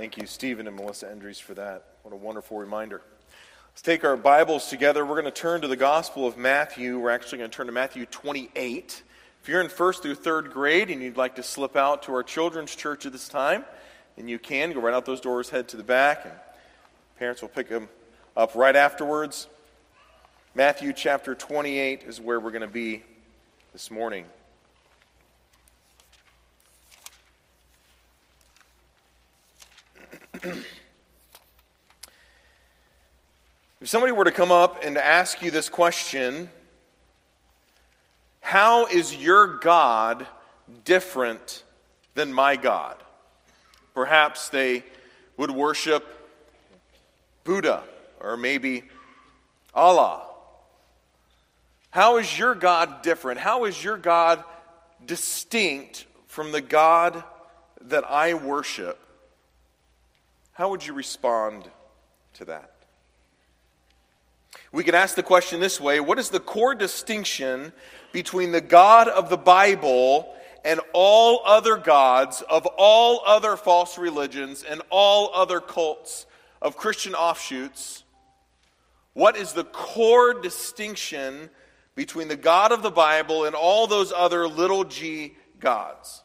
Thank you, Stephen and Melissa Endries, for that. What a wonderful reminder. Let's take our Bibles together. We're going to turn to the Gospel of Matthew. We're actually going to turn to Matthew 28. If you're in first through third grade and you'd like to slip out to our children's church at this time, then you can. Go right out those doors, head to the back, and parents will pick them up right afterwards. Matthew chapter 28 is where we're going to be this morning. If somebody were to come up and ask you this question, how is your God different than my God? Perhaps they would worship Buddha or maybe Allah. How is your God different? How is your God distinct from the God that I worship? How would you respond to that? We could ask the question this way What is the core distinction between the God of the Bible and all other gods of all other false religions and all other cults of Christian offshoots? What is the core distinction between the God of the Bible and all those other little g gods?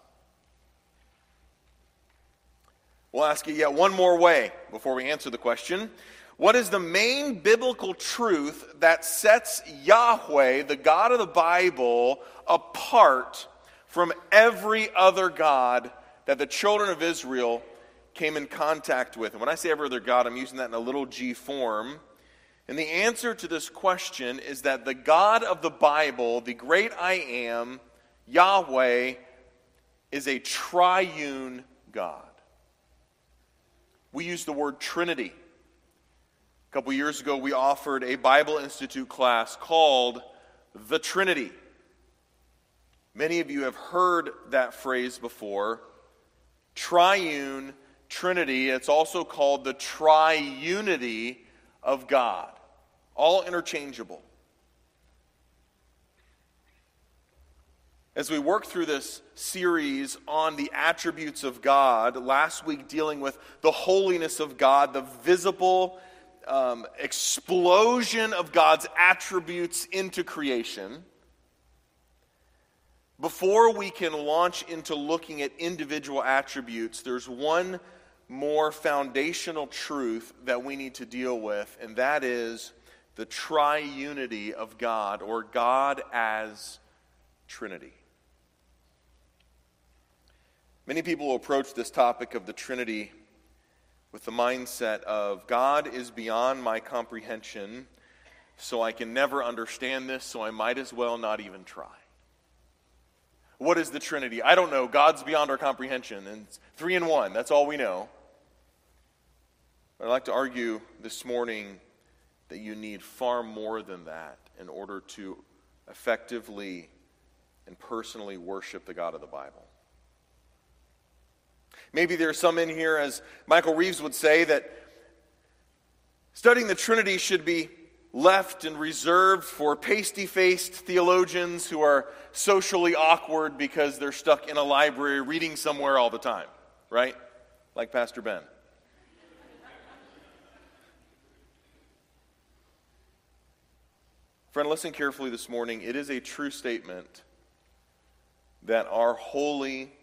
We'll ask it yet one more way before we answer the question. What is the main biblical truth that sets Yahweh, the God of the Bible, apart from every other God that the children of Israel came in contact with? And when I say every other God, I'm using that in a little g form. And the answer to this question is that the God of the Bible, the great I am, Yahweh, is a triune God we use the word Trinity. A couple years ago, we offered a Bible Institute class called The Trinity. Many of you have heard that phrase before. Triune Trinity. It's also called the triunity of God. All interchangeable. As we work through this series on the attributes of God, last week dealing with the holiness of God, the visible um, explosion of God's attributes into creation, before we can launch into looking at individual attributes, there's one more foundational truth that we need to deal with, and that is the triunity of God, or God as Trinity. Many people approach this topic of the Trinity with the mindset of God is beyond my comprehension, so I can never understand this, so I might as well not even try. What is the Trinity? I don't know. God's beyond our comprehension, and three in one. That's all we know. But I'd like to argue this morning that you need far more than that in order to effectively and personally worship the God of the Bible. Maybe there are some in here, as Michael Reeves would say, that studying the Trinity should be left and reserved for pasty faced theologians who are socially awkward because they're stuck in a library reading somewhere all the time, right? Like Pastor Ben. Friend, listen carefully this morning. It is a true statement that our holy,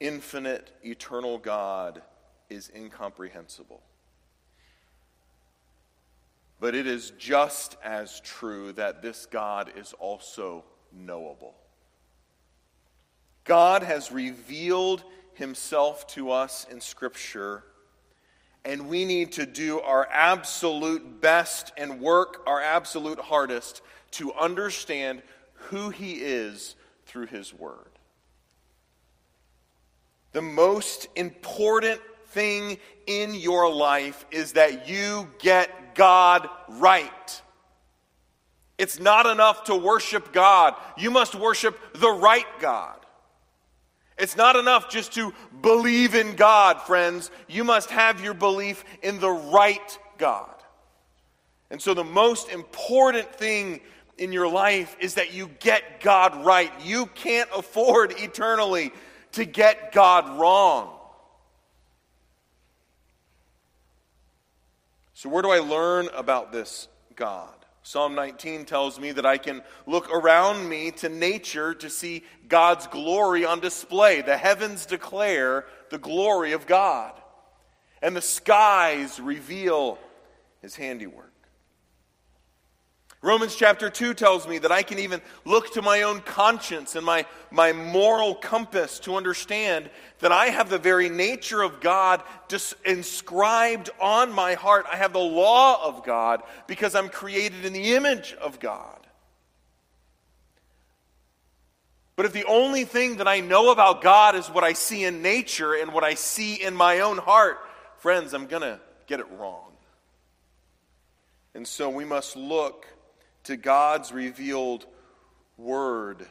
infinite, eternal God is incomprehensible. But it is just as true that this God is also knowable. God has revealed himself to us in Scripture, and we need to do our absolute best and work our absolute hardest to understand who he is through his word. The most important thing in your life is that you get God right. It's not enough to worship God. You must worship the right God. It's not enough just to believe in God, friends. You must have your belief in the right God. And so, the most important thing in your life is that you get God right. You can't afford eternally to get God wrong. So, where do I learn about this God? Psalm 19 tells me that I can look around me to nature to see God's glory on display. The heavens declare the glory of God, and the skies reveal his handiwork. Romans chapter 2 tells me that I can even look to my own conscience and my, my moral compass to understand that I have the very nature of God just inscribed on my heart. I have the law of God because I'm created in the image of God. But if the only thing that I know about God is what I see in nature and what I see in my own heart, friends, I'm going to get it wrong. And so we must look to God's revealed word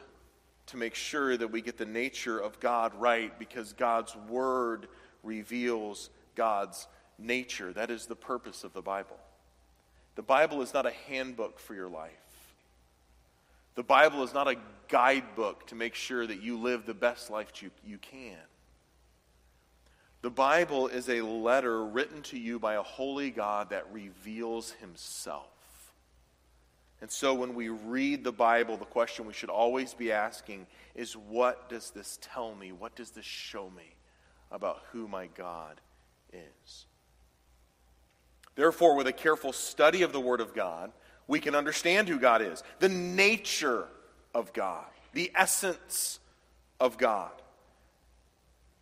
to make sure that we get the nature of God right because God's word reveals God's nature. That is the purpose of the Bible. The Bible is not a handbook for your life. The Bible is not a guidebook to make sure that you live the best life you, you can. The Bible is a letter written to you by a holy God that reveals himself. And so when we read the Bible, the question we should always be asking is what does this tell me? What does this show me about who my God is? Therefore, with a careful study of the Word of God, we can understand who God is, the nature of God, the essence of God.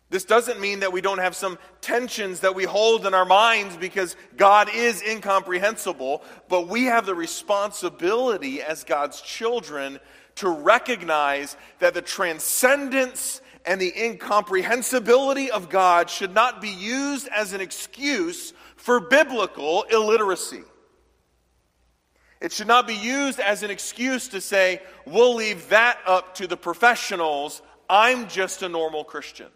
This doesn't mean that we don't have some tensions that we hold in our minds because God is incomprehensible, but we have the responsibility as God's children to recognize that the transcendence and the incomprehensibility of God should not be used as an excuse for biblical illiteracy. It should not be used as an excuse to say, we'll leave that up to the professionals. I'm just a normal Christian.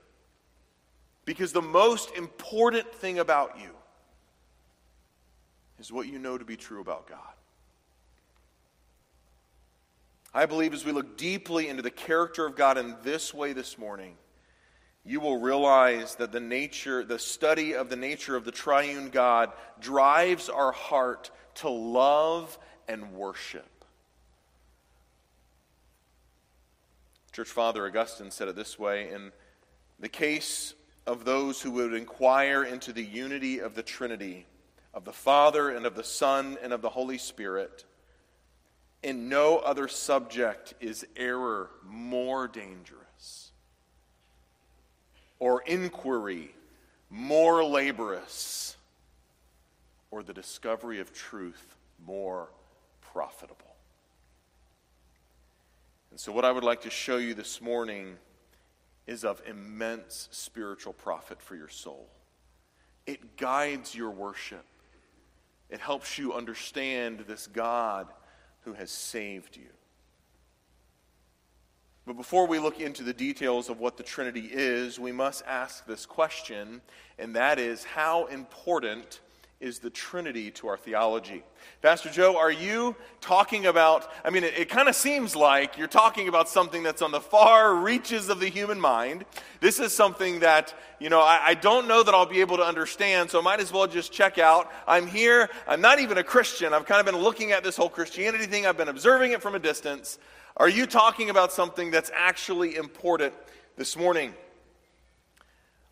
Because the most important thing about you is what you know to be true about God. I believe as we look deeply into the character of God in this way this morning, you will realize that the nature, the study of the nature of the triune God drives our heart to love and worship. Church Father Augustine said it this way in the case of those who would inquire into the unity of the Trinity, of the Father and of the Son and of the Holy Spirit. In no other subject is error more dangerous or inquiry more laborious or the discovery of truth more profitable. And so, what I would like to show you this morning is of immense spiritual profit for your soul. It guides your worship, it helps you understand this God who has saved you. But before we look into the details of what the Trinity is, we must ask this question, and that is how important is the Trinity to our theology. Pastor Joe, are you talking about? I mean, it, it kind of seems like you're talking about something that's on the far reaches of the human mind. This is something that, you know, I, I don't know that I'll be able to understand, so I might as well just check out. I'm here. I'm not even a Christian. I've kind of been looking at this whole Christianity thing, I've been observing it from a distance. Are you talking about something that's actually important this morning?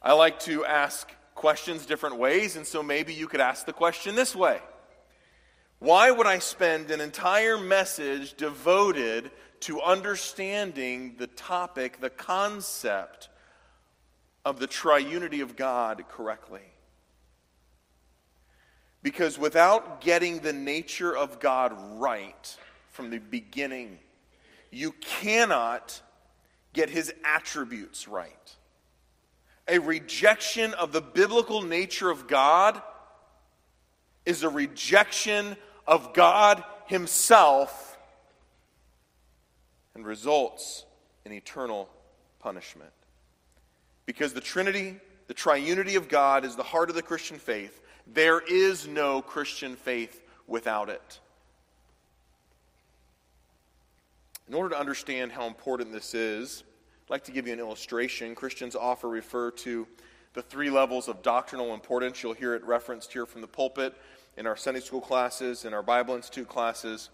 I like to ask questions different ways, and so maybe you could ask the question this way Why would I spend an entire message devoted to understanding the topic, the concept of the triunity of God correctly? Because without getting the nature of God right from the beginning, you cannot get his attributes right a rejection of the biblical nature of God is a rejection of God Himself and results in eternal punishment. Because the Trinity, the triunity of God, is the heart of the Christian faith, there is no Christian faith without it. In order to understand how important this is, I'd like to give you an illustration. Christians often refer to the three levels of doctrinal importance. You'll hear it referenced here from the pulpit. in our Sunday school classes, in our Bible Institute classes.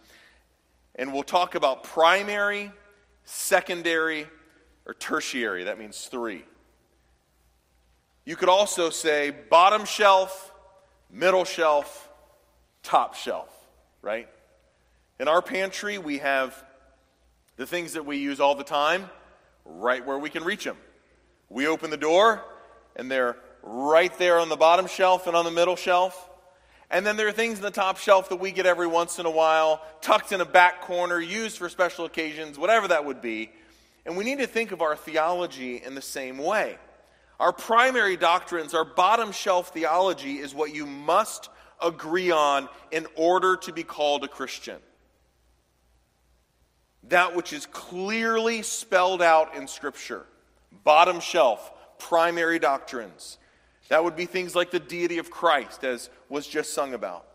And we'll talk about primary, secondary, or tertiary. That means three. You could also say bottom shelf, middle shelf, top shelf, right? In our pantry, we have the things that we use all the time right where we can reach them. We open the door, and they're right there on the bottom shelf and on the middle shelf. And then there are things in the top shelf that we get every once in a while, tucked in a back corner, used for special occasions, whatever that would be. And we need to think of our theology in the same way. Our primary doctrines, our bottom shelf theology, is what you must agree on in order to be called a Christian. That which is clearly spelled out in Scripture. Bottom shelf, primary doctrines. That would be things like the deity of Christ, as was just sung about.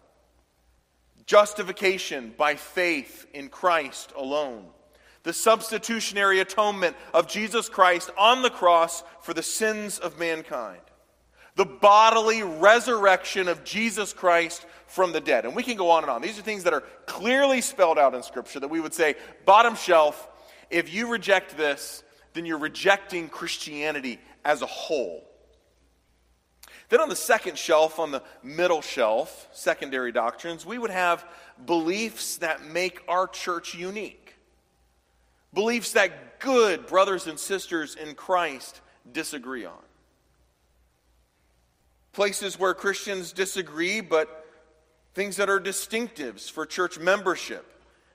Justification by faith in Christ alone. The substitutionary atonement of Jesus Christ on the cross for the sins of mankind. The bodily resurrection of Jesus Christ from the dead. And we can go on and on. These are things that are clearly spelled out in Scripture that we would say, bottom shelf, if you reject this, then you're rejecting Christianity as a whole. Then on the second shelf, on the middle shelf, secondary doctrines, we would have beliefs that make our church unique. Beliefs that good brothers and sisters in Christ disagree on. Places where Christians disagree, but things that are distinctives for church membership.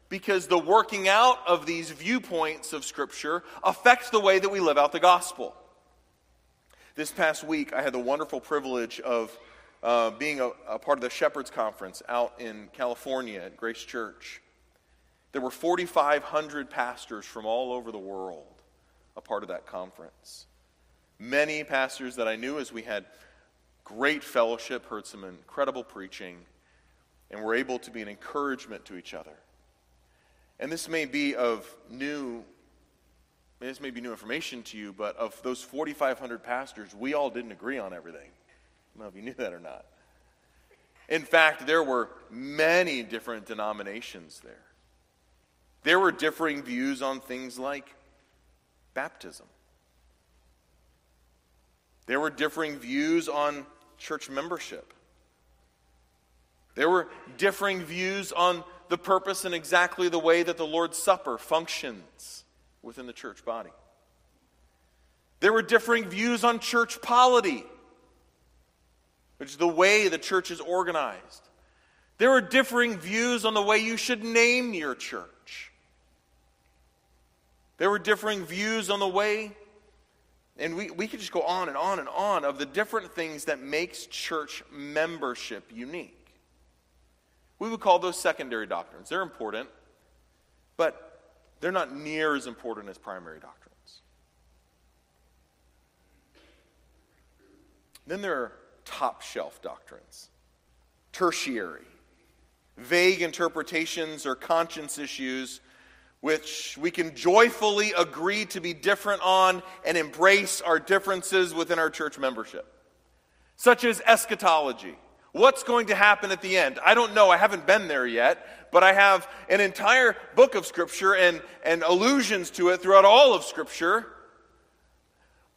Because the working out of these viewpoints of Scripture affects the way that we live out the gospel. This past week, I had the wonderful privilege of uh, being a, a part of the Shepherds Conference out in California at Grace Church. There were 4,500 pastors from all over the world a part of that conference. Many pastors that I knew as we had great fellowship, heard some incredible preaching, and we're able to be an encouragement to each other. And this may be of new this may be new information to you, but of those 4,500 pastors, we all didn't agree on everything. I don't know if you knew that or not. In fact, there were many different denominations there. There were differing views on things like baptism. There were differing views on church membership. There were differing views on the purpose and exactly the way that the Lord's Supper functions within the church body. There were differing views on church polity, which is the way the church is organized. There were differing views on the way you should name your church. There were differing views on the way, and we, we could just go on and on and on of the different things that makes church membership unique. We would call those secondary doctrines. They're important, but they're not near as important as primary doctrines. Then there are top shelf doctrines, tertiary, vague interpretations or conscience issues which we can joyfully agree to be different on and embrace our differences within our church membership, such as eschatology What's going to happen at the end? I don't know. I haven't been there yet, but I have an entire book of Scripture and, and allusions to it throughout all of Scripture.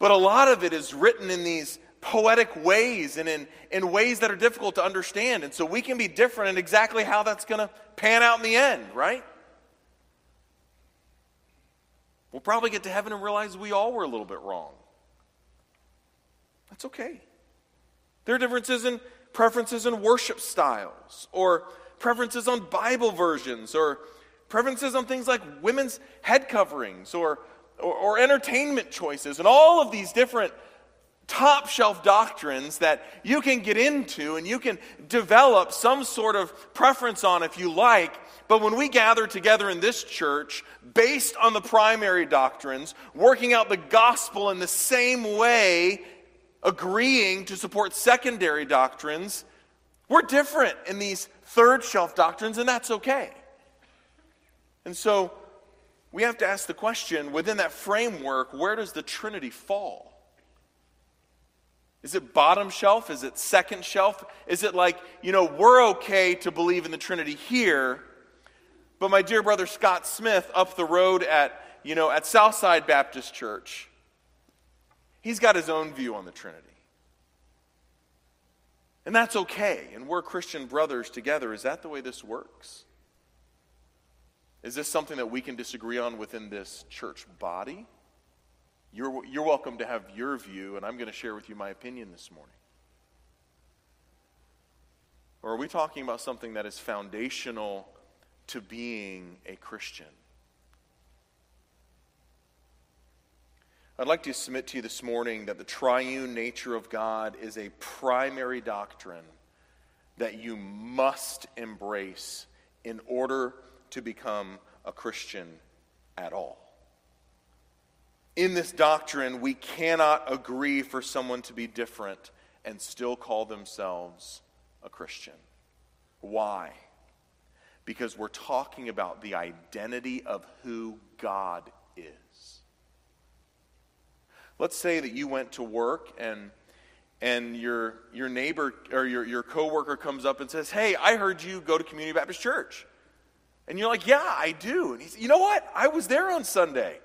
But a lot of it is written in these poetic ways and in, in ways that are difficult to understand. And so we can be different in exactly how that's going to pan out in the end, right? We'll probably get to heaven and realize we all were a little bit wrong. That's okay. There are differences in preferences in worship styles, or preferences on Bible versions, or preferences on things like women's head coverings, or, or, or entertainment choices, and all of these different top shelf doctrines that you can get into and you can develop some sort of preference on if you like. But when we gather together in this church, based on the primary doctrines, working out the gospel in the same way agreeing to support secondary doctrines. We're different in these third shelf doctrines, and that's okay. And so we have to ask the question within that framework, where does the Trinity fall? Is it bottom shelf? Is it second shelf? Is it like, you know, we're okay to believe in the Trinity here, but my dear brother Scott Smith up the road at, you know, at Southside Baptist Church, he's got his own view on the Trinity. And that's okay. And we're Christian brothers together. Is that the way this works? Is this something that we can disagree on within this church body? You're, you're welcome to have your view, and I'm going to share with you my opinion this morning. Or are we talking about something that is foundational to being a Christian? I'd like to submit to you this morning that the triune nature of God is a primary doctrine that you must embrace in order to become a Christian at all. In this doctrine, we cannot agree for someone to be different and still call themselves a Christian. Why? Because we're talking about the identity of who God is. Let's say that you went to work and and your, your neighbor or your, your coworker comes up and says, Hey, I heard you go to Community Baptist Church. And you're like, Yeah, I do. And he's, You know what? I was there on Sunday.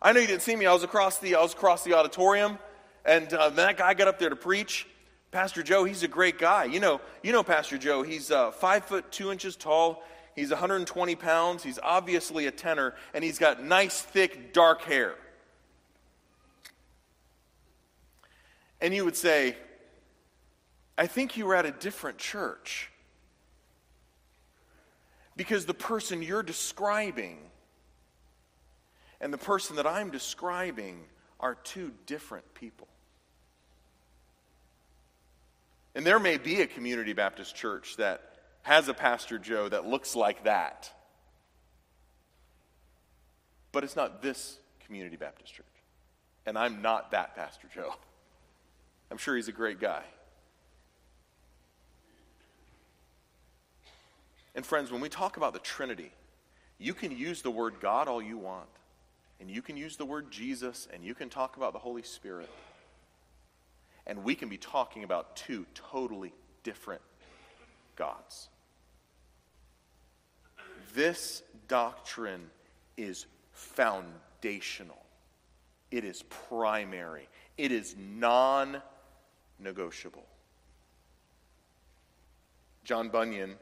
I know you didn't see me. I was across the, I was across the auditorium, and uh, that guy got up there to preach. Pastor Joe, he's a great guy. You know, you know Pastor Joe. He's uh, five foot two inches tall. He's 120 pounds. He's obviously a tenor, and he's got nice, thick, dark hair. And you would say, I think you were at a different church. Because the person you're describing and the person that I'm describing are two different people. And there may be a community Baptist church that has a Pastor Joe that looks like that. But it's not this community Baptist church. And I'm not that Pastor Joe. I'm sure he's a great guy. And friends, when we talk about the Trinity, you can use the word God all you want and you can use the word Jesus, and you can talk about the Holy Spirit. And we can be talking about two totally different gods. This doctrine is foundational, it is primary, it is non negotiable. John Bunyan,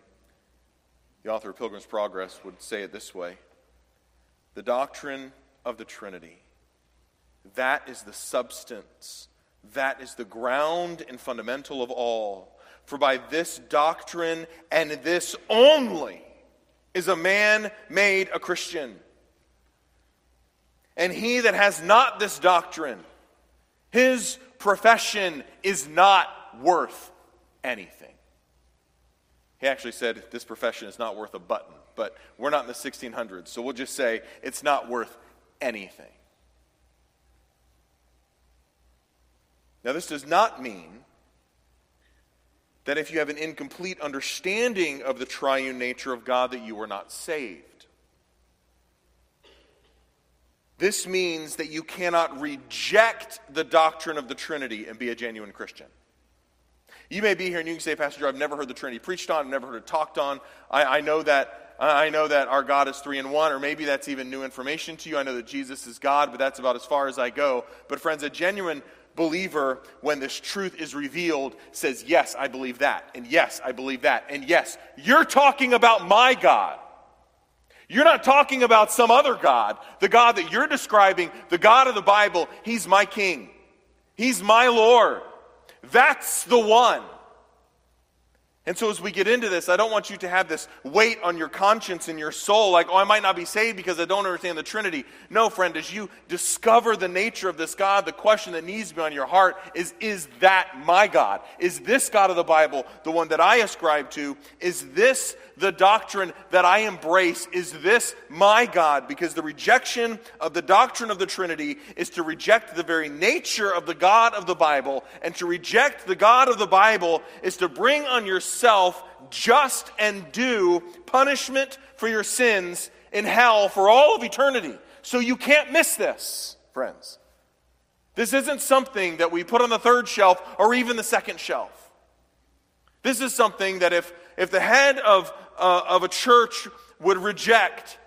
the author of Pilgrim's Progress, would say it this way The doctrine of the Trinity. That is the substance, that is the ground and fundamental of all. For by this doctrine and this only is a man made a Christian. And he that has not this doctrine, his profession is not worth anything. He actually said this profession is not worth a button, but we're not in the 1600s, so we'll just say it's not worth anything. Now, this does not mean that if you have an incomplete understanding of the triune nature of God, that you are not saved. This means that you cannot reject the doctrine of the Trinity and be a genuine Christian. You may be here and you can say, Pastor Joe, I've never heard the Trinity preached on, I've never heard it talked on. I, I know that I know that our God is three in one, or maybe that's even new information to you. I know that Jesus is God, but that's about as far as I go. But, friends, a genuine believer, when this truth is revealed, says, Yes, I believe that, and yes, I believe that, and yes, you're talking about my God. You're not talking about some other God. The God that you're describing, the God of the Bible, He's my King, He's my Lord. That's the one. And so, as we get into this, I don't want you to have this weight on your conscience and your soul, like, oh, I might not be saved because I don't understand the Trinity. No, friend, as you discover the nature of this God, the question that needs to be on your heart is Is that my God? Is this God of the Bible the one that I ascribe to? Is this the doctrine that I embrace? Is this my God? Because the rejection of the doctrine of the Trinity is to reject the very nature of the God of the Bible, and to reject the God of the Bible is to bring on yourself yourself just and due punishment for your sins in hell for all of eternity. So you can't miss this, friends. This isn't something that we put on the third shelf or even the second shelf. This is something that if, if the head of, uh, of a church would reject,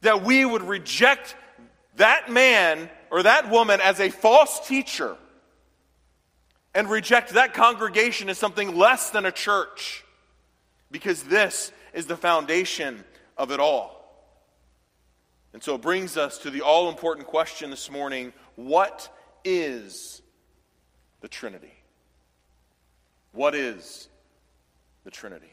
that we would reject that man or that woman as a false teacher and reject that congregation as something less than a church because this is the foundation of it all. And so it brings us to the all important question this morning what is the Trinity? What is the Trinity?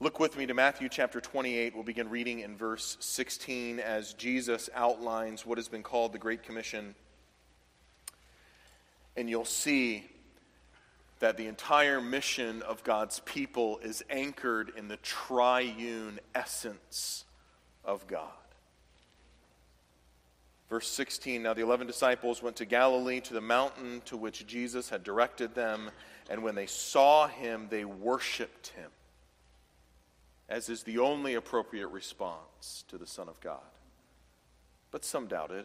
Look with me to Matthew chapter 28. We'll begin reading in verse 16 as Jesus outlines what has been called the Great Commission. And you'll see that the entire mission of God's people is anchored in the triune essence of God. Verse 16 Now the eleven disciples went to Galilee, to the mountain to which Jesus had directed them, and when they saw him, they worshiped him as is the only appropriate response to the Son of God. But some doubted.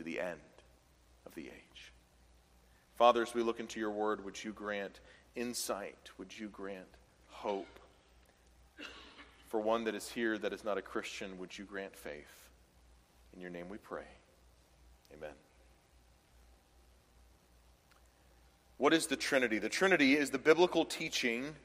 to the end of the age. Father, as we look into your word, would you grant insight? Would you grant hope? For one that is here that is not a Christian, would you grant faith? In your name we pray. Amen. What is the Trinity? The Trinity is the biblical teaching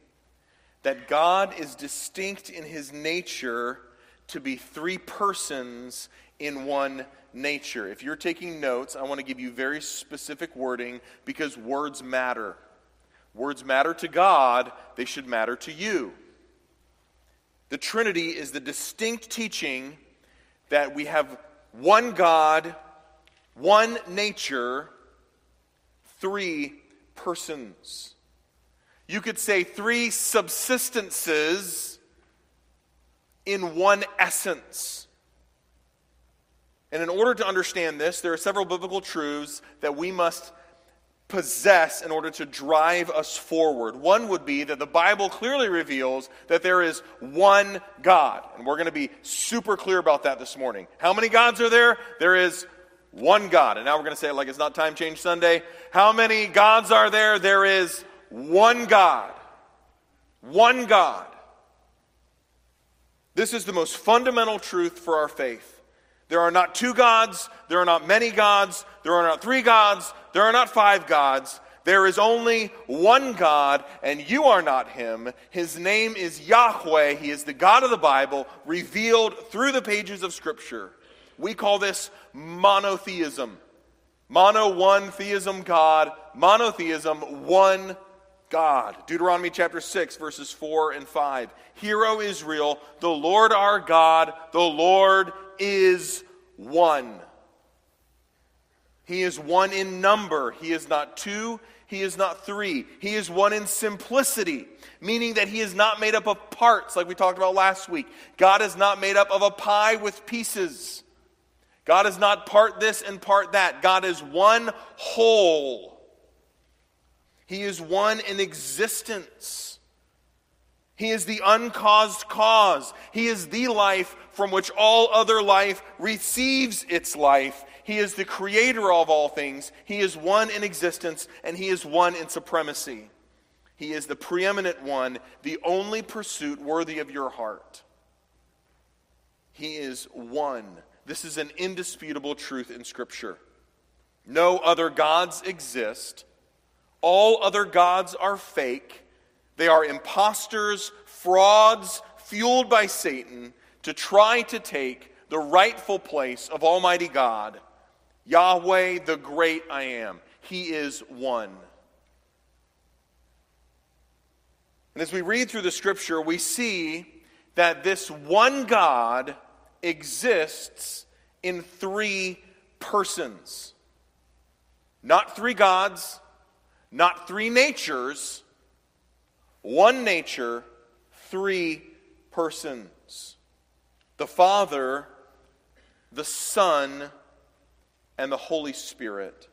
that God is distinct in his nature to be three persons in one nature. If you're taking notes, I want to give you very specific wording because words matter. Words matter to God, they should matter to you. The Trinity is the distinct teaching that we have one God, one nature, three persons. You could say three subsistences in one essence. And in order to understand this, there are several biblical truths that we must possess in order to drive us forward. One would be that the Bible clearly reveals that there is one God. And we're going to be super clear about that this morning. How many gods are there? There is one God. And now we're going to say it like it's not Time Change Sunday. How many gods are there? There is one God. One God. This is the most fundamental truth for our faith. There are not two gods, there are not many gods, there are not three gods, there are not five gods. There is only one God, and you are not him. His name is Yahweh. He is the God of the Bible, revealed through the pages of Scripture. We call this monotheism. Mono, one, theism, God. Monotheism, one God. Deuteronomy chapter 6, verses 4 and 5. Hear, O Israel, the Lord our God, the Lord is one. He is one in number. He is not two. He is not three. He is one in simplicity, meaning that he is not made up of parts like we talked about last week. God is not made up of a pie with pieces. God is not part this and part that. God is one whole. He is one in existence. He is the uncaused cause. He is the life from which all other life receives its life. He is the creator of all things. He is one in existence, and He is one in supremacy. He is the preeminent one, the only pursuit worthy of your heart. He is one this is an indisputable truth in Scripture. No other gods exist. All other gods are fake. They are impostors, frauds, fueled by Satan to try to take the rightful place of Almighty God, Yahweh, the great I am. He is one. And as we read through the scripture, we see that this one God exists in three persons. Not three gods, not three natures, one nature, three persons the Father, the Son, and the Holy Spirit.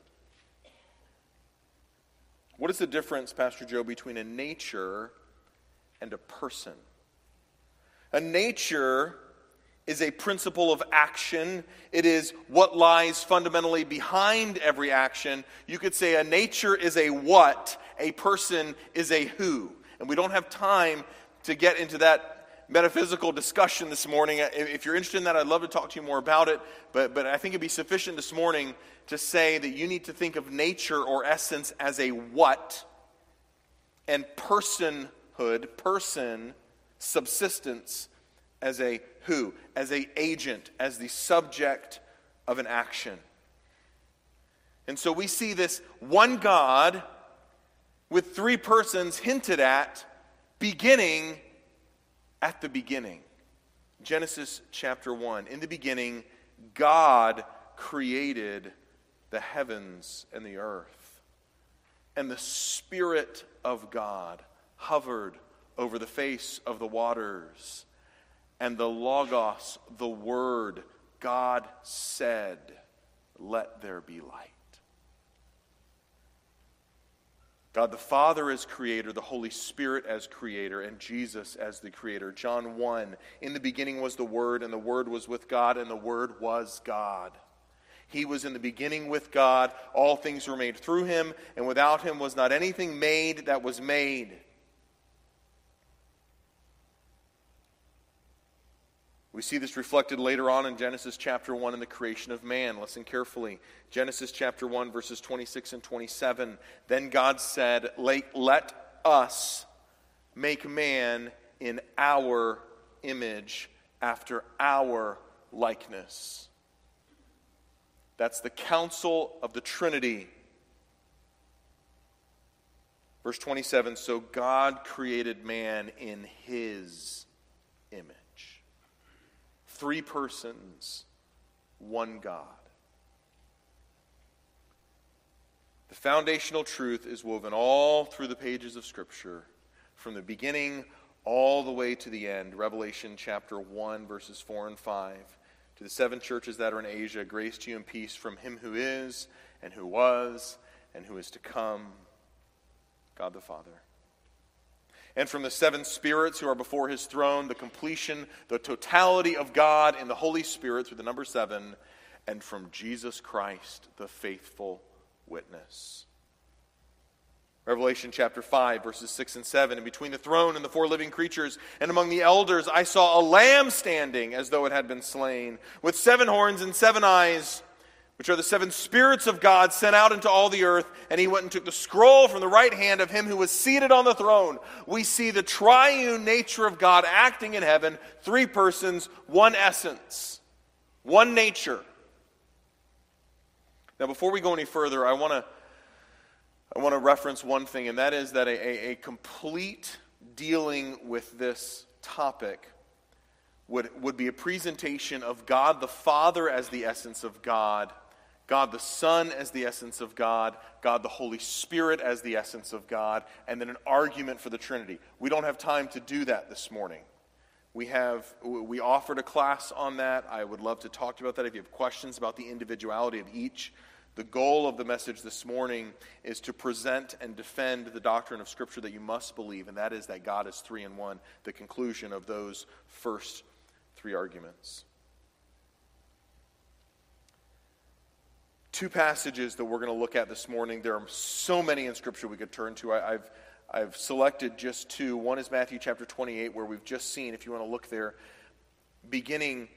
What is the difference, Pastor Joe, between a nature and a person? A nature is a principle of action. It is what lies fundamentally behind every action. You could say a nature is a what, a person is a who. And we don't have time to get into that metaphysical discussion this morning. If you're interested in that, I'd love to talk to you more about it. But, but I think it'd be sufficient this morning to say that you need to think of nature or essence as a what and personhood, person, subsistence as a who, as a agent, as the subject of an action. And so we see this one God with three persons hinted at beginning at the beginning. Genesis chapter 1. In the beginning, God created the heavens and the earth. And the Spirit of God hovered over the face of the waters. And the Logos, the Word, God said, Let there be light. God the Father as creator, the Holy Spirit as creator, and Jesus as the creator. John 1 In the beginning was the Word, and the Word was with God, and the Word was God. He was in the beginning with God. All things were made through him, and without him was not anything made that was made. We see this reflected later on in Genesis chapter 1 in the creation of man. Listen carefully. Genesis chapter 1, verses 26 and 27. Then God said, Let us make man in our image, after our likeness. That's the counsel of the Trinity. Verse 27 So God created man in his image three persons, one God. The foundational truth is woven all through the pages of Scripture, from the beginning all the way to the end. Revelation chapter 1, verses 4 and 5. To the seven churches that are in Asia, grace to you and peace from him who is, and who was, and who is to come, God the Father and from the seven spirits who are before his throne, the completion, the totality of God in the Holy Spirit through the number seven, and from Jesus Christ, the faithful witness. Revelation chapter 5, verses 6 and 7. And between the throne and the four living creatures, and among the elders, I saw a lamb standing as though it had been slain, with seven horns and seven eyes which are the seven spirits of God sent out into all the earth. And he went and took the scroll from the right hand of him who was seated on the throne. We see the triune nature of God acting in heaven three persons, one essence, one nature. Now, before we go any further, I want to. I want to reference one thing, and that is that a, a, a complete dealing with this topic would, would be a presentation of God the Father as the essence of God God the Son as the essence of God, God the Holy Spirit as the essence of God, and then an argument for the Trinity. We don't have time to do that this morning. We have we offered a class on that. I would love to talk about that if you have questions about the individuality of each. The goal of the message this morning is to present and defend the doctrine of Scripture that you must believe, and that is that God is three in one, the conclusion of those first three arguments. Two passages that we're going to look at this morning. There are so many in Scripture we could turn to. I, have I've selected just two. One is Matthew chapter 28, where we've just seen, if you want to look there, beginning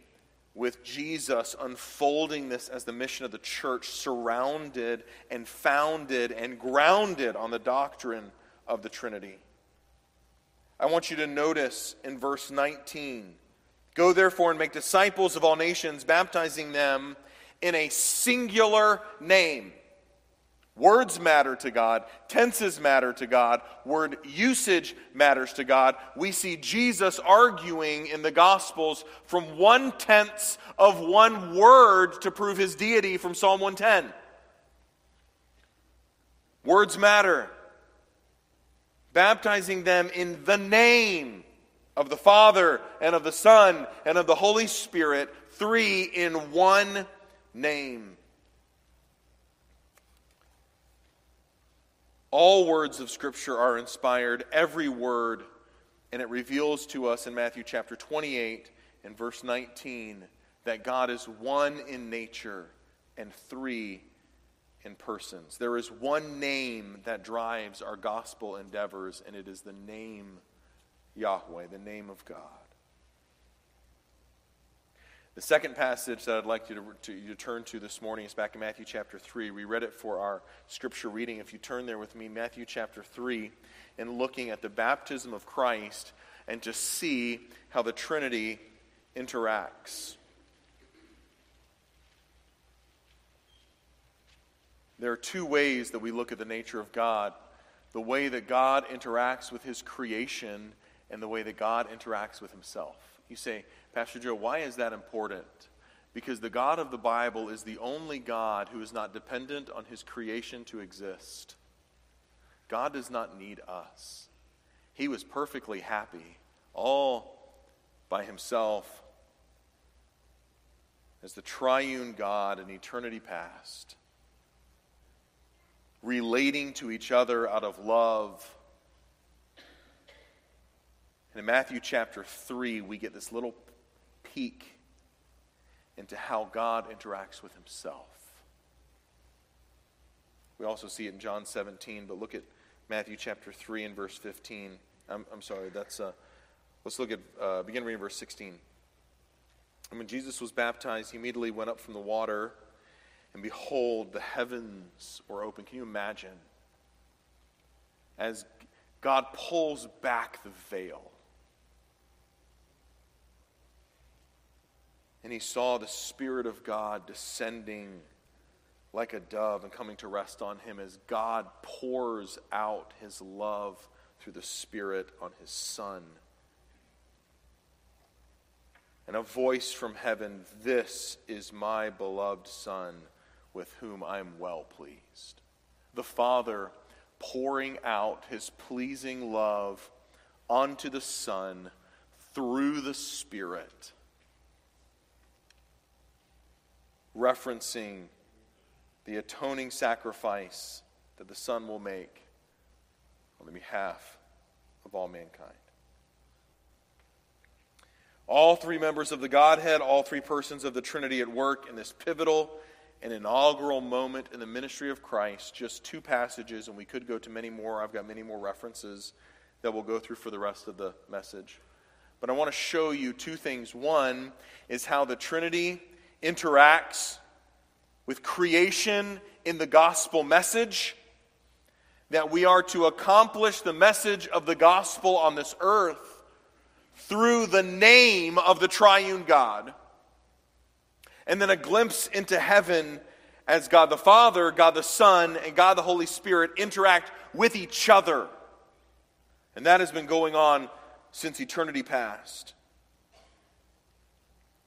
with Jesus unfolding this as the mission of the church, surrounded and founded and grounded on the doctrine of the Trinity. I want you to notice in verse 19 Go therefore and make disciples of all nations, baptizing them in a singular name. Words matter to God, tenses matter to God, word usage matters to God. We see Jesus arguing in the Gospels from one tenth of one word to prove his deity from Psalm 110. Words matter. Baptizing them in the name of the Father and of the Son and of the Holy Spirit, three in one name. All words of Scripture are inspired, every word, and it reveals to us in Matthew chapter 28 and verse 19 that God is one in nature and three in persons. There is one name that drives our gospel endeavors, and it is the name Yahweh, the name of God. The second passage that I'd like you to, to, you to, turn to this morning is back in Matthew chapter 3. We read it for our scripture reading. If you turn there with me, Matthew chapter 3, and looking at the baptism of Christ and to see how the Trinity interacts. There are two ways that we look at the nature of God the way that God interacts with his creation and the way that God interacts with himself. You say, Pastor Joe, why is that important? Because the God of the Bible is the only God who is not dependent on his creation to exist. God does not need us. He was perfectly happy all by himself as the triune God in eternity past, relating to each other out of love and in Matthew chapter 3, we get this little peek into how God interacts with himself. We also see it in John 17, but look at Matthew chapter 3 and verse 15. I'm, I'm sorry, that's, uh, let's look at, uh, begin reading verse 16. And when Jesus was baptized, he immediately went up from the water, and behold, the heavens were open. Can you imagine? As God pulls back the veil and he saw the Spirit of God descending like a dove and coming to rest on him as God pours out his love through the Spirit on his Son. And a voice from heaven This is my beloved Son, with whom I am well pleased. The Father pouring out his pleasing love onto the Son through the Spirit referencing the atoning sacrifice that the Son will make on the behalf of all mankind. All three members of the Godhead, all three persons of the Trinity at work in this pivotal and inaugural moment in the ministry of Christ. Just two passages, and we could go to many more. I've got many more references that we'll go through for the rest of the message. But I want to show you two things. One is how the Trinity interacts with creation in the gospel message, that we are to accomplish the message of the gospel on this earth through the name of the triune God. And then a glimpse into heaven as God the Father, God the Son, and God the Holy Spirit interact with each other. And that has been going on since eternity past.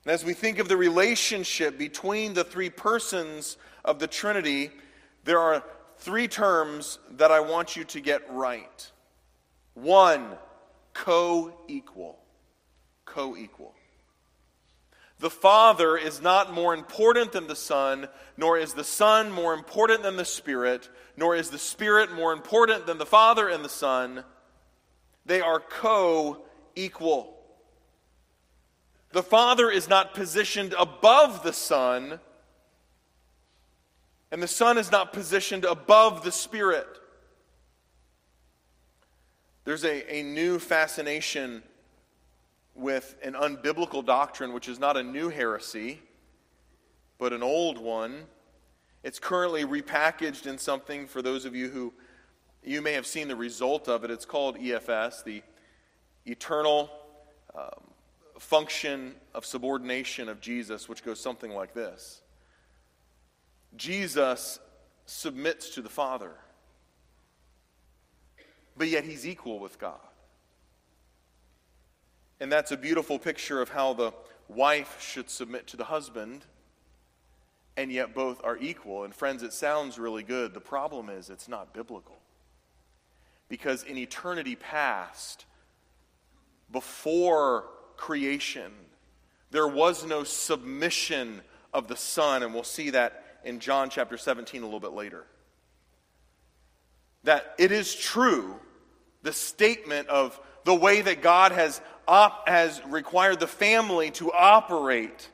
And as we think of the relationship between the three persons of the Trinity, there are three terms that I want you to get right. One, co equal. Co equal. The Father is not more important than the Son, nor is the Son more important than the Spirit, nor is the Spirit more important than the Father and the Son. They are co equal. The Father is not positioned above the Son, and the Son is not positioned above the Spirit. There's a, a new fascination with an unbiblical doctrine, which is not a new heresy, but an old one. It's currently repackaged in something for those of you who you may have seen the result of it. It's called EFS, the Eternal um, function of subordination of Jesus, which goes something like this Jesus submits to the Father, but yet he's equal with God. And that's a beautiful picture of how the wife should submit to the husband, and yet both are equal. And friends, it sounds really good. The problem is it's not biblical. Because in eternity past, before creation, there was no submission of the Son, and we'll see that in John chapter 17 a little bit later. That it is true, the statement of the way that God has, op- has required the family to operate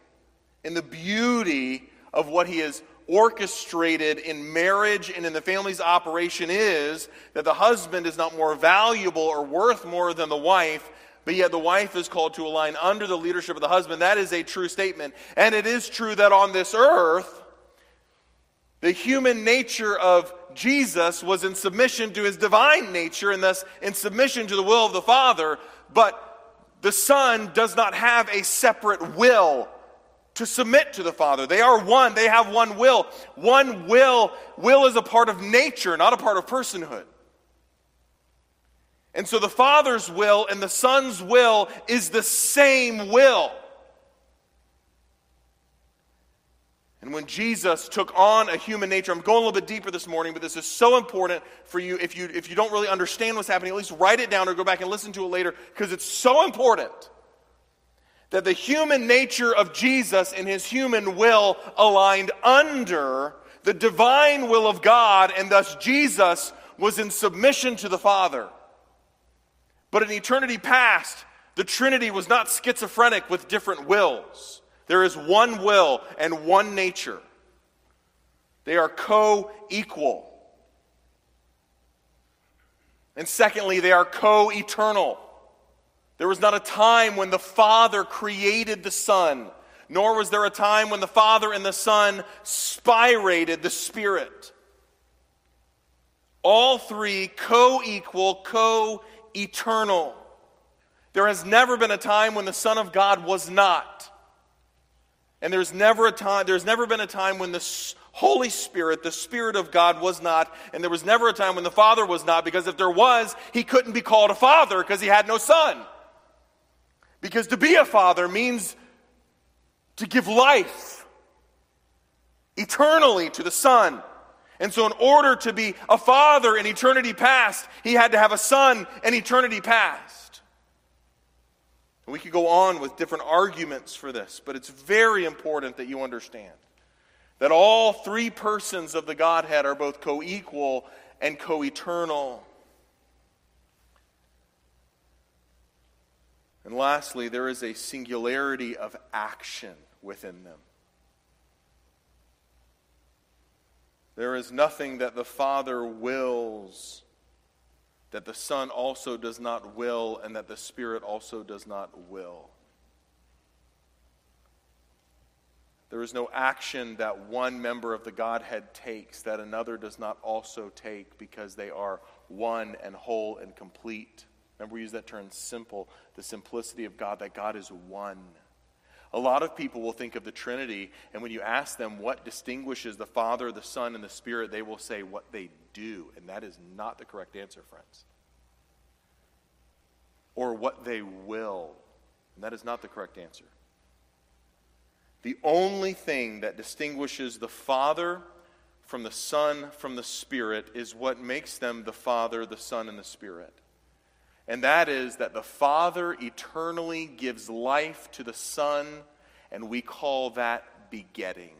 in the beauty of what He has orchestrated in marriage and in the family's operation is that the husband is not more valuable or worth more than the wife, but yet the wife is called to align under the leadership of the husband. That is a true statement. And it is true that on this earth, the human nature of Jesus was in submission to his divine nature and thus in submission to the will of the Father, but the Son does not have a separate will to submit to the Father. They are one, they have one will. One will, will is a part of nature, not a part of personhood. And so the Father's will and the Son's will is the same will. And when Jesus took on a human nature, I'm going a little bit deeper this morning, but this is so important for you. If you, if you don't really understand what's happening, at least write it down or go back and listen to it later because it's so important that the human nature of Jesus and his human will aligned under the divine will of God, and thus Jesus was in submission to the Father. But in eternity past, the Trinity was not schizophrenic with different wills. There is one will and one nature. They are co equal. And secondly, they are co eternal. There was not a time when the Father created the Son, nor was there a time when the Father and the Son spirated the Spirit. All three co equal, co eternal. There has never been a time when the Son of God was not. And there's never a time, there's never been a time when the Holy Spirit, the Spirit of God, was not. And there was never a time when the Father was not, because if there was, he couldn't be called a father because he had no son. Because to be a father means to give life eternally to the Son. And so, in order to be a father in eternity past, he had to have a son in eternity past. We could go on with different arguments for this, but it's very important that you understand that all three persons of the Godhead are both co equal and co eternal. And lastly, there is a singularity of action within them. There is nothing that the Father wills that the Son also does not will, and that the Spirit also does not will. There is no action that one member of the Godhead takes that another does not also take because they are one and whole and complete. Remember, we use that term simple, the simplicity of God, that God is one. A lot of people will think of the Trinity, and when you ask them what distinguishes the Father, the Son, and the Spirit, they will say what they do. And that is not the correct answer, friends. Or what they will. And that is not the correct answer. The only thing that distinguishes the Father from the Son from the Spirit is what makes them the Father, the Son, and the Spirit. And that is that the Father eternally gives life to the Son, and we call that begetting,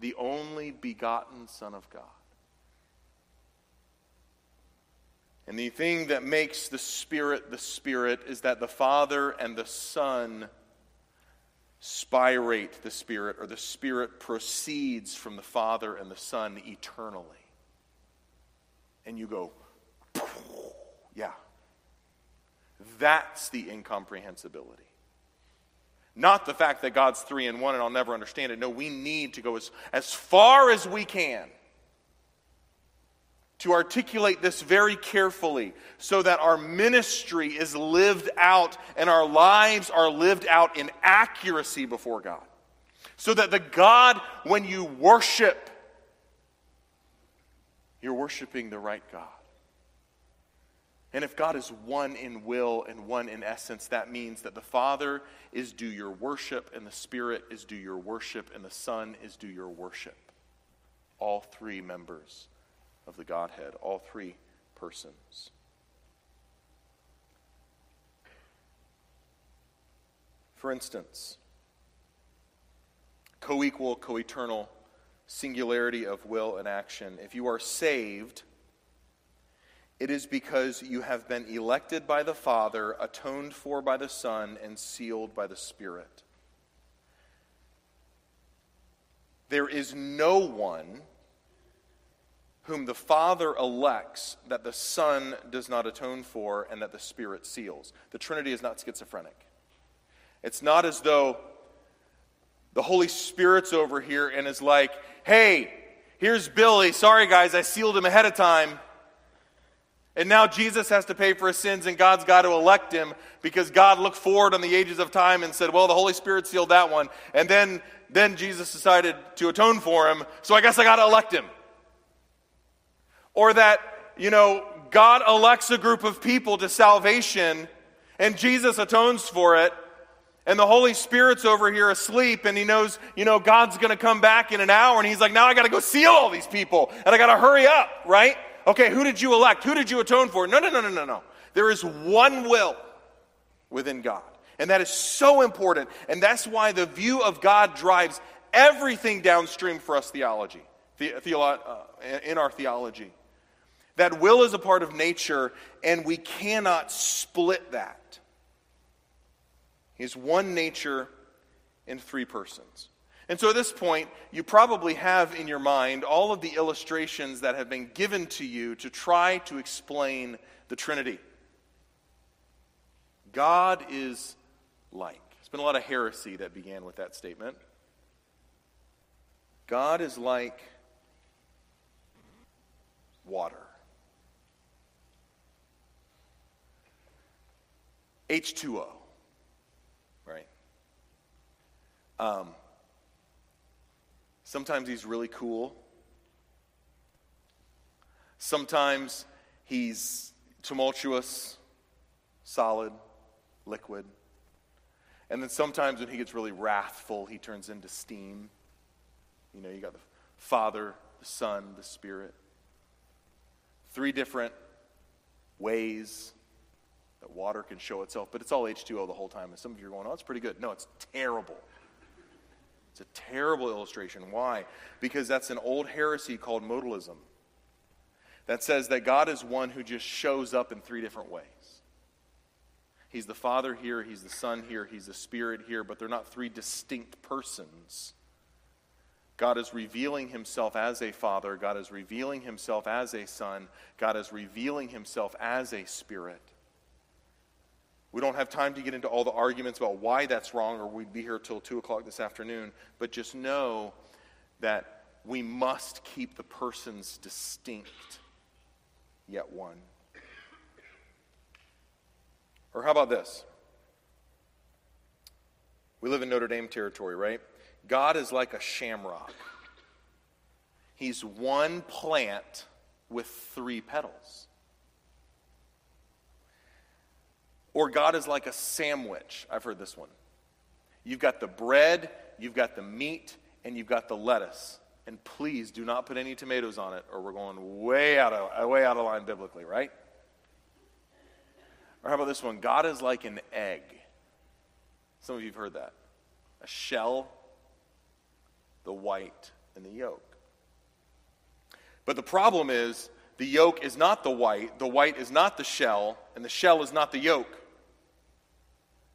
the only begotten Son of God. And the thing that makes the Spirit the Spirit is that the Father and the Son spirate the Spirit, or the Spirit proceeds from the Father and the Son eternally. And you go, yeah. That's the incomprehensibility. Not the fact that God's three in one and I'll never understand it. No, we need to go as, as far as we can to articulate this very carefully so that our ministry is lived out and our lives are lived out in accuracy before God. So that the God, when you worship, you're worshiping the right God. And if God is one in will and one in essence, that means that the Father is due your worship, and the Spirit is due your worship, and the Son is due your worship. All three members of the Godhead, all three persons. For instance, co equal, co eternal singularity of will and action. If you are saved, it is because you have been elected by the Father, atoned for by the Son, and sealed by the Spirit. There is no one whom the Father elects that the Son does not atone for and that the Spirit seals. The Trinity is not schizophrenic. It's not as though the Holy Spirit's over here and is like, hey, here's Billy. Sorry, guys, I sealed him ahead of time. And now Jesus has to pay for his sins, and God's got to elect him because God looked forward on the ages of time and said, Well, the Holy Spirit sealed that one. And then, then Jesus decided to atone for him, so I guess I got to elect him. Or that, you know, God elects a group of people to salvation, and Jesus atones for it, and the Holy Spirit's over here asleep, and he knows, you know, God's going to come back in an hour, and he's like, now I got to go seal all these people, and I got to hurry up, right? Okay, who did you elect? Who did you atone for? No, no, no, no, no, no. There is one will within God. And that is so important. And that's why the view of God drives everything downstream for us theology, the, theolo- uh, in our theology. That will is a part of nature, and we cannot split that. He's one nature in three persons. And so at this point, you probably have in your mind all of the illustrations that have been given to you to try to explain the Trinity. God is like. There's been a lot of heresy that began with that statement. God is like water. H2O. right? Um, sometimes he's really cool. Sometimes he's tumultuous, solid, liquid. And then sometimes when he gets really wrathful, he turns into steam. You know, you got the Father, the Son, the Spirit. Three different ways that water can show itself, but it's all H2O the whole time. And some of you are going, oh, that's pretty good. No, it's terrible. It's a terrible illustration. Why? Because that's an old heresy called modalism that says that God is one who just shows up in three different ways. He's the Father here, He's the Son here, He's the Spirit here, but they're not three distinct persons. God is revealing Himself as a Father, God is revealing Himself as a Son, God is revealing Himself as a Spirit. We don't have time to get into all the arguments about why that's wrong, or we'd be here till 2 o'clock this afternoon. But just know that we must keep the persons distinct, yet one. Or how about this? We live in Notre Dame territory, right? God is like a shamrock. He's one plant with three petals. Or God is like a sandwich. I've heard this one. You've got the bread, you've got the meat, and you've got the lettuce. And please do not put any tomatoes on it, or we're going way out of, way out of line biblically, right? Or how about this one? God is like an egg. Some of you have heard that. A shell, the white, and the yolk. But the problem is, the yolk is not the white, the white is not the shell, and the shell is not the yolk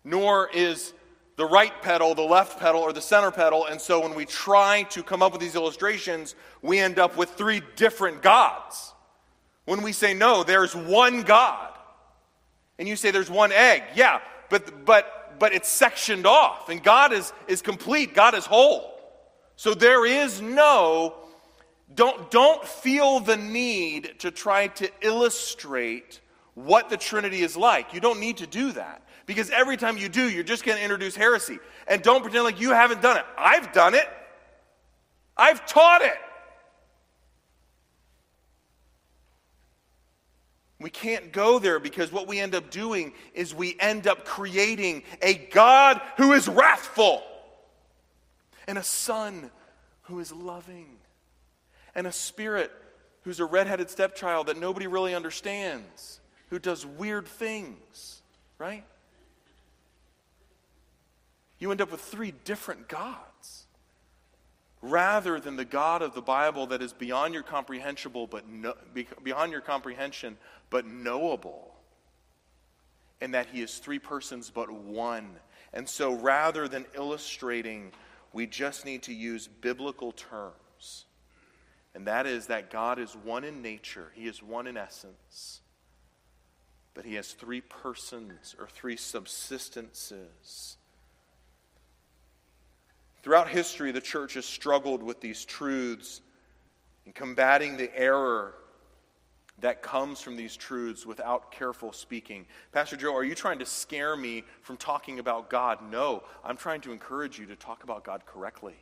nor is the right petal the left petal or the center petal. And so when we try to come up with these illustrations, we end up with three different gods. When we say, no, there's one God. And you say there's one egg. Yeah, but, but, but it's sectioned off. And God is, is complete, God is whole. So there is no, don't, don't feel the need to try to illustrate what the Trinity is like. You don't need to do that. Because every time you do, you're just going to introduce heresy. And don't pretend like you haven't done it. I've done it, I've taught it. We can't go there because what we end up doing is we end up creating a God who is wrathful, and a Son who is loving, and a Spirit who's a redheaded stepchild that nobody really understands, who does weird things, right? You end up with three different gods rather than the God of the Bible that is beyond your comprehensible but no, beyond your comprehension but knowable and that he is three persons but one. And so rather than illustrating, we just need to use biblical terms. And that is that God is one in nature, he is one in essence. But he has three persons or three subsistences. Throughout history, the church has struggled with these truths and combating the error that comes from these truths without careful speaking. Pastor Joe, are you trying to scare me from talking about God? No, I'm trying to encourage you to talk about God correctly.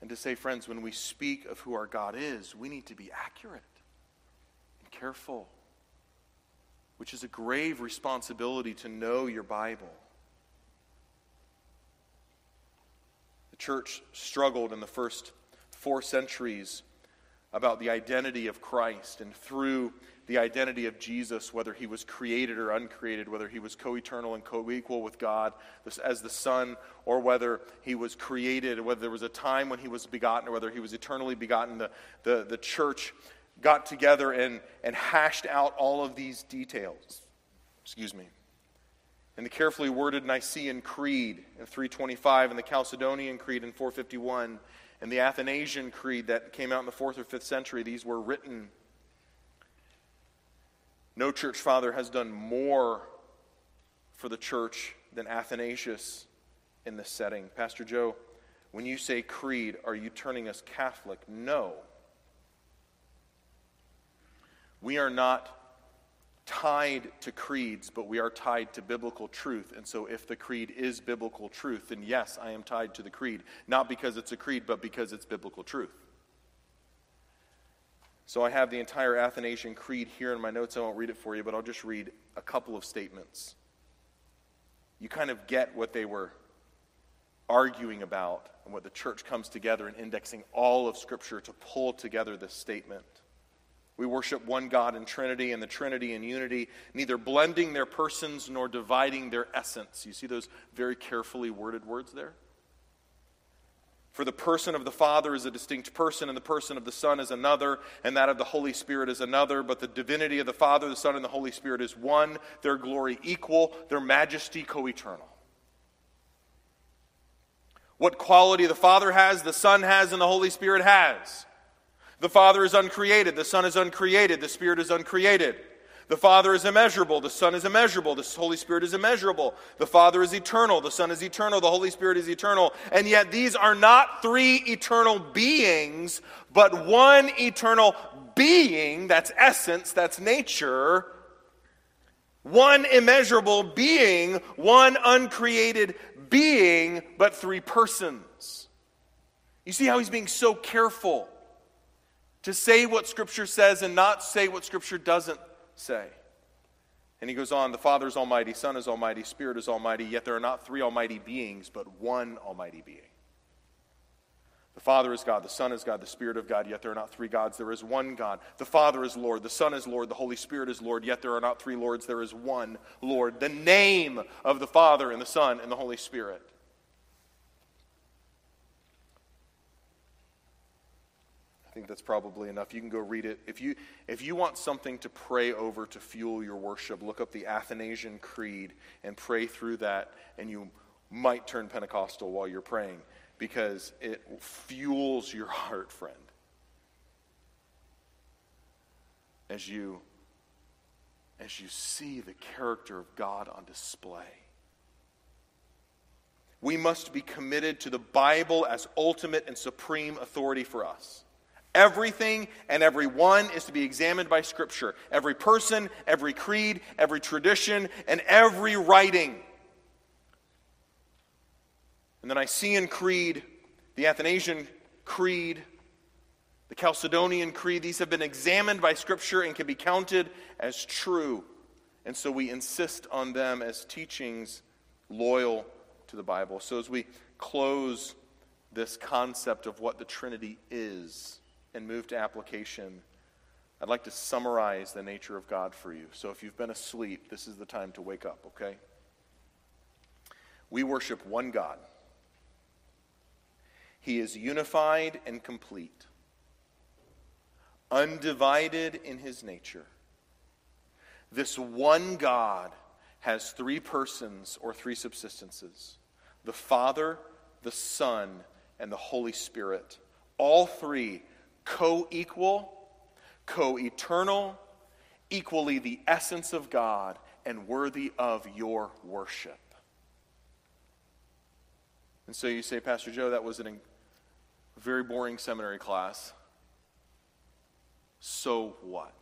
And to say, friends, when we speak of who our God is, we need to be accurate and careful, which is a grave responsibility to know your Bible. Church struggled in the first four centuries about the identity of Christ and through the identity of Jesus, whether he was created or uncreated, whether he was co eternal and co equal with God as the Son, or whether he was created, whether there was a time when he was begotten, or whether he was eternally begotten. The, the, the church got together and, and hashed out all of these details. Excuse me in the carefully worded Nicene Creed in 325, and the Chalcedonian Creed in 451, and the Athanasian Creed that came out in the 4th or 5th century, these were written. No church father has done more for the church than Athanasius in this setting. Pastor Joe, when you say creed, are you turning us Catholic? No. We are not tied to creeds, but we are tied to biblical truth. And so, if the creed is biblical truth, then yes, I am tied to the creed. Not because it's a creed, but because it's biblical truth. So, I have the entire Athanasian Creed here in my notes. I won't read it for you, but I'll just read a couple of statements. You kind of get what they were arguing about and what the church comes together in indexing all of Scripture to pull together this statement. We worship one God in Trinity and the Trinity in unity, neither blending their persons nor dividing their essence. You see those very carefully worded words there? For the person of the Father is a distinct person, and the person of the Son is another, and that of the Holy Spirit is another. But the divinity of the Father, the Son, and the Holy Spirit is one, their glory equal, their majesty co eternal. What quality the Father has, the Son has, and the Holy Spirit has. The Father is uncreated, the Son is uncreated, the Spirit is uncreated. The Father is immeasurable, the Son is immeasurable, the Holy Spirit is immeasurable. The Father is eternal, the Son is eternal, the Holy Spirit is eternal. And yet these are not three eternal beings, but one eternal being, that's essence, that's nature. One immeasurable being, one uncreated being, but three persons. You see how he's being so careful to say what Scripture says and not say what Scripture doesn't say. And he goes on the Father is Almighty, Son is Almighty, Spirit is Almighty, yet there are not three Almighty beings, but one Almighty being. The Father is God, the Son is God, the Spirit of God, yet there are not three gods. There is one God. The Father is Lord, the Son is Lord, the Holy Spirit is Lord, yet there are not three Lords. There is one Lord. The name of the Father and the Son and the Holy Spirit. Think that's probably enough. You can go read it. If you, if you want something to pray over to fuel your worship, look up the Athanasian Creed and pray through that, and you might turn Pentecostal while you're praying because it fuels your heart, friend. As you, as you see the character of God on display. We must be committed to the Bible as ultimate and supreme authority for us. Everything and everyone is to be examined by Scripture. Every person, every creed, every tradition, and every writing. And the Nicene Creed, the Athanasian Creed, The Chalcedonian Creed, these have been examined by Scripture and can be counted as true. And so we insist on them as teachings loyal to the Bible. So as we close this concept of what the Trinity is and move to application, I'd like to summarize the nature of God for you. So if you've been asleep, this is the time to wake up, okay? We worship one God. He is unified and complete, undivided in his nature. This one God has three persons or three subsistences the Father, the Son, and the Holy Spirit. All three co equal, co eternal, equally the essence of God, and worthy of your worship. And so you say, Pastor Joe, that was a very boring seminary class. So what?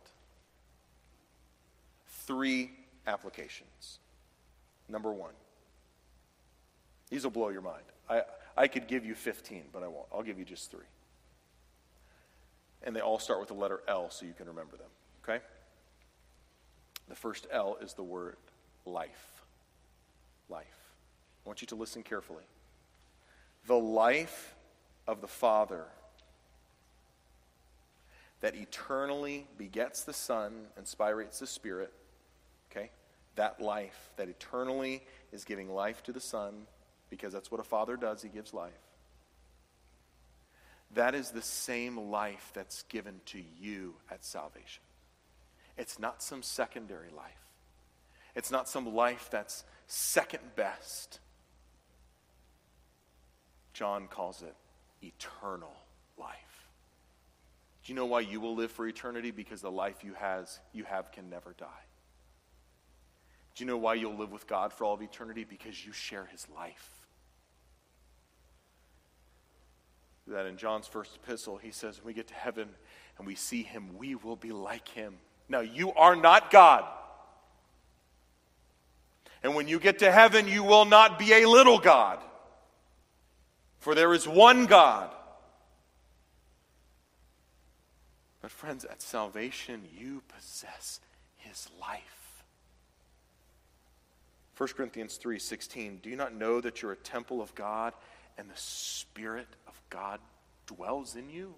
Three applications. Number one, these will blow your mind. I, I could give you 15, but I won't. I'll give you just three. And they all start with the letter L so you can remember them, okay? The first L is the word life. Life. I want you to listen carefully. The life of the Father that eternally begets the Son and spirates the Spirit, okay? That life that eternally is giving life to the Son because that's what a father does, he gives life. That is the same life that's given to you at salvation. It's not some secondary life, it's not some life that's second best. John calls it eternal life. Do you know why you will live for eternity? Because the life you has you have can never die. Do you know why you'll live with God for all of eternity? Because you share his life. That in John's first epistle, he says, when we get to heaven and we see him, we will be like him. Now, you are not God. And when you get to heaven, you will not be a little God. For there is one God. But, friends, at salvation, you possess his life. 1 Corinthians 3:16 Do you not know that you're a temple of God and the Spirit God dwells in you.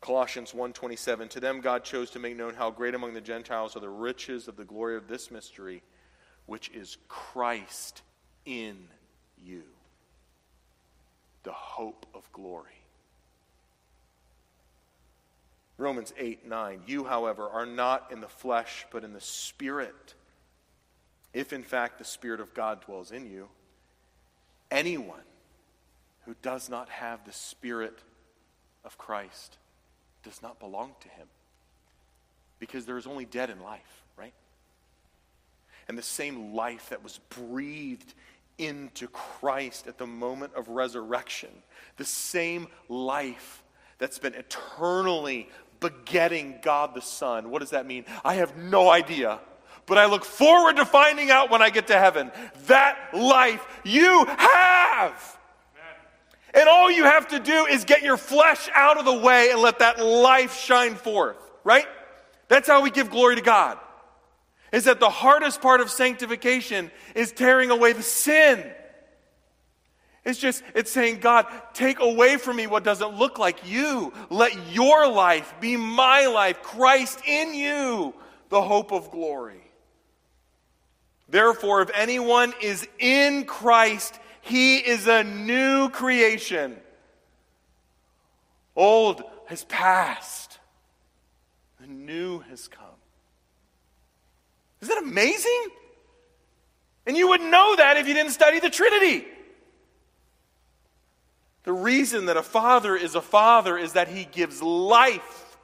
Colossians 1:27 To them God chose to make known how great among the Gentiles are the riches of the glory of this mystery which is Christ in you the hope of glory Romans 8 9 You however are not in the flesh but in the spirit if in fact the spirit of God dwells in you anyone who does not have the Spirit of Christ does not belong to him. Because there is only dead in life, right? And the same life that was breathed into Christ at the moment of resurrection, the same life that's been eternally begetting God the Son. What does that mean? I have no idea. But I look forward to finding out when I get to heaven. That life you have and all you have to do is get your flesh out of the way and let that life shine forth, right? That's how we give glory to God. Is that the hardest part of sanctification is tearing away the sin. It's just, it's saying, God, take away from me what doesn't look like you. Let your life be my life, Christ in you, the hope of glory. Therefore, if anyone is in Christ, he is a new creation. Old has passed, the new has come. Isn't that amazing? And you would know that if you didn't study the Trinity. The reason that a father is a father is that he gives life.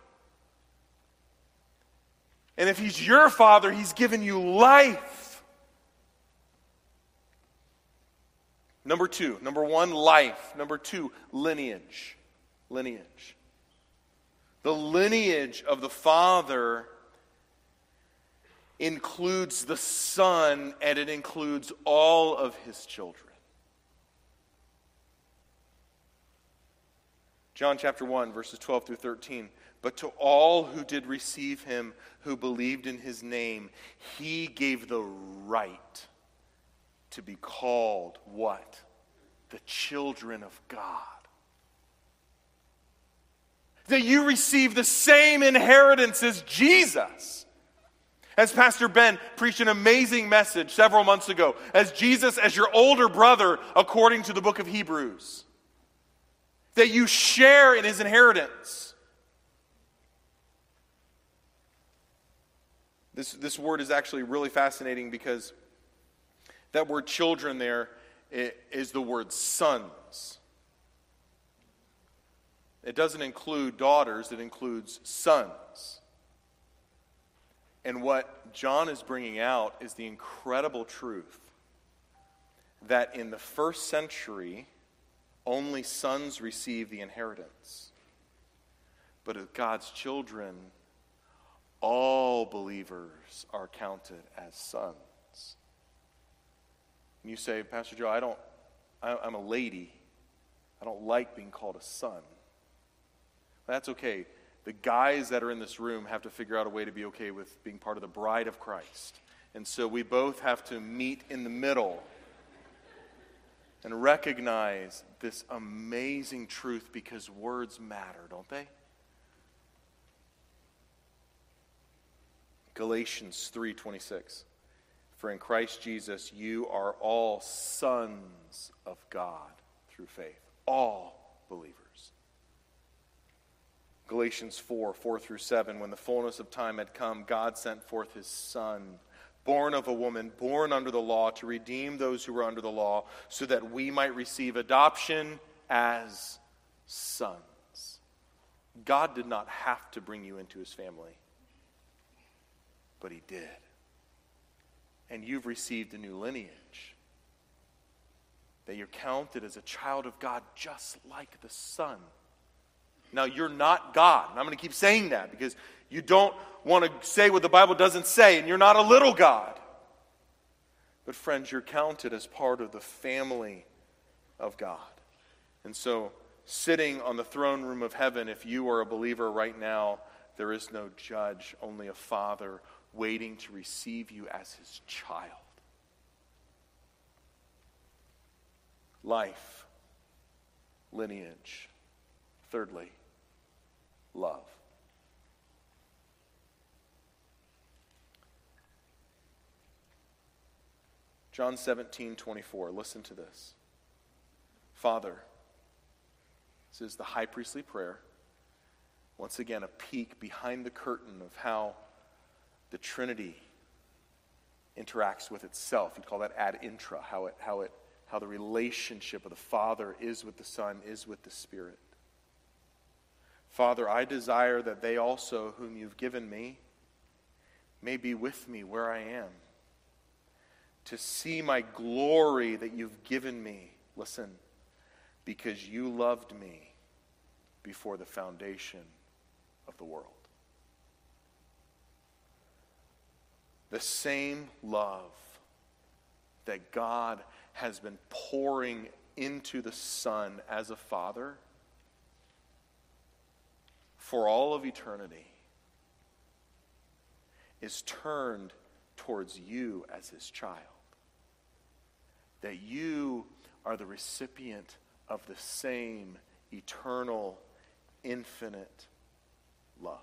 And if he's your father, he's given you life. Number two, number one, life. Number two, lineage. Lineage. The lineage of the Father includes the Son and it includes all of his children. John chapter 1, verses 12 through 13. But to all who did receive him, who believed in his name, he gave the right to be called what? The children of God. That you receive the same inheritance as Jesus. As Pastor Ben preached an amazing message several months ago, as Jesus as your older brother, according to the book of Hebrews. That you share in his inheritance. This, this word is actually really fascinating because that word children there is the word sons. It doesn't include daughters, it includes sons. And what John is bringing out is the incredible truth that in the first century, only sons receive the inheritance. But of God's children, all believers are counted as sons. And you say, Pastor Joe, I don't, I, I'm a lady. I don't like being called a son. That's okay. The guys that are in this room have to figure out a way to be okay with being part of the bride of Christ. And so we both have to meet in the middle and recognize this amazing truth because words matter, don't they? Galatians 3:26 For in Christ Jesus you are all sons of God through faith. All believers. Galatians 4 4 through 7. When the fullness of time had come, God sent forth his Son, born of a woman, born under the law, to redeem those who were under the law, so that we might receive adoption as sons. God did not have to bring you into his family, but he did. And you've received a new lineage. That you're counted as a child of God just like the Son. Now, you're not God. And I'm going to keep saying that because you don't want to say what the Bible doesn't say, and you're not a little God. But, friends, you're counted as part of the family of God. And so, sitting on the throne room of heaven, if you are a believer right now, there is no judge, only a father waiting to receive you as his child. Life, lineage. Thirdly, love. John 17, 24. Listen to this. Father, this is the high priestly prayer. Once again, a peek behind the curtain of how the Trinity interacts with itself. You'd call that ad intra, how, it, how, it, how the relationship of the Father is with the Son, is with the Spirit. Father, I desire that they also, whom you've given me, may be with me where I am, to see my glory that you've given me. Listen, because you loved me before the foundation of the world. The same love that God has been pouring into the Son as a father for all of eternity is turned towards you as his child. That you are the recipient of the same eternal, infinite love.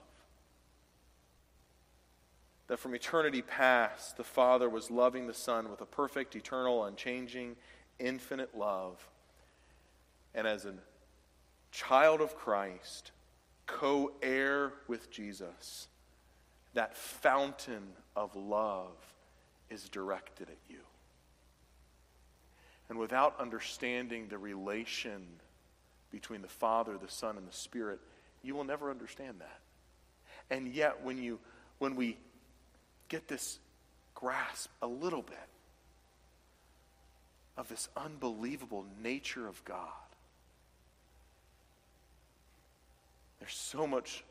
That from eternity past, the Father was loving the Son with a perfect, eternal, unchanging, infinite love. And as a child of Christ, co heir with Jesus, that fountain of love is directed at you. And without understanding the relation between the Father, the Son, and the Spirit, you will never understand that. And yet, when, you, when we get this grasp a little bit of this unbelievable nature of God, There's so much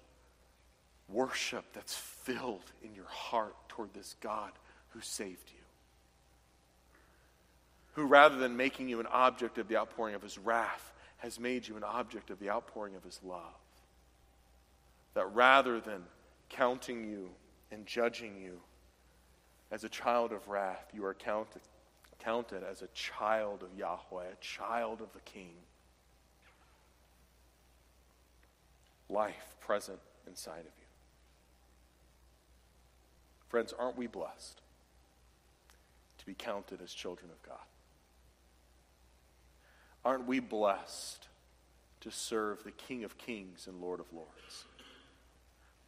worship that's filled in your heart toward this God who saved you. Who, rather than making you an object of the outpouring of his wrath, has made you an object of the outpouring of his love. That rather than counting you and judging you as a child of wrath, you are counted, counted as a child of Yahweh, a child of the King. Life present inside of you. Friends, aren't we blessed to be counted as children of God? Aren't we blessed to serve the King of Kings and Lord of Lords?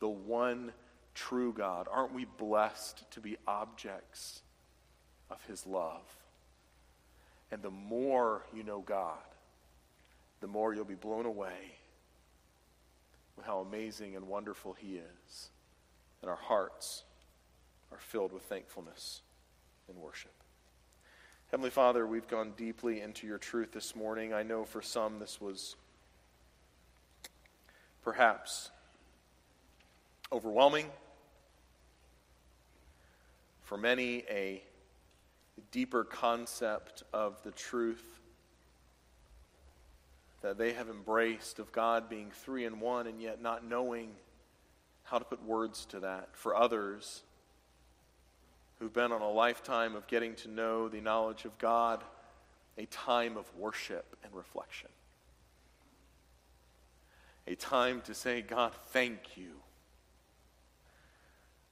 The one true God. Aren't we blessed to be objects of His love? And the more you know God, the more you'll be blown away with how amazing and wonderful He is. And our hearts are filled with thankfulness and worship. Heavenly Father, we've gone deeply into your truth this morning. I know for some this was perhaps overwhelming. For many, a deeper concept of the truth that they have embraced of God being three in one and yet not knowing how to put words to that. For others, who've been on a lifetime of getting to know the knowledge of God, a time of worship and reflection. A time to say, God, thank you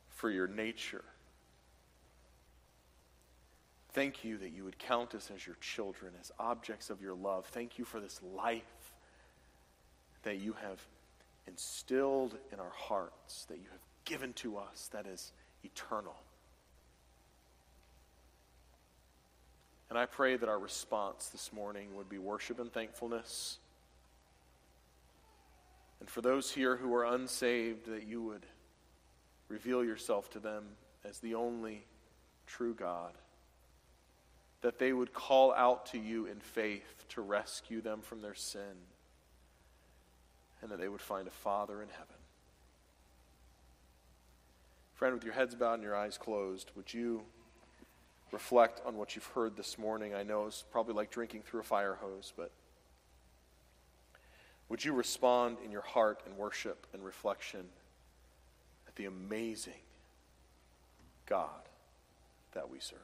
for your nature. Thank you that you would count us as your children, as objects of your love. Thank you for this life that you have instilled in our hearts, that you have given to us, that is eternal. And I pray that our response this morning would be worship and thankfulness. And for those here who are unsaved, that you would reveal yourself to them as the only true God. That they would call out to you in faith to rescue them from their sin. And that they would find a Father in heaven. Friend, with your heads bowed and your eyes closed, would you reflect on what you've heard this morning. I know it's probably like drinking through a fire hose, but would you respond in your heart and worship and reflection at the amazing God that we serve?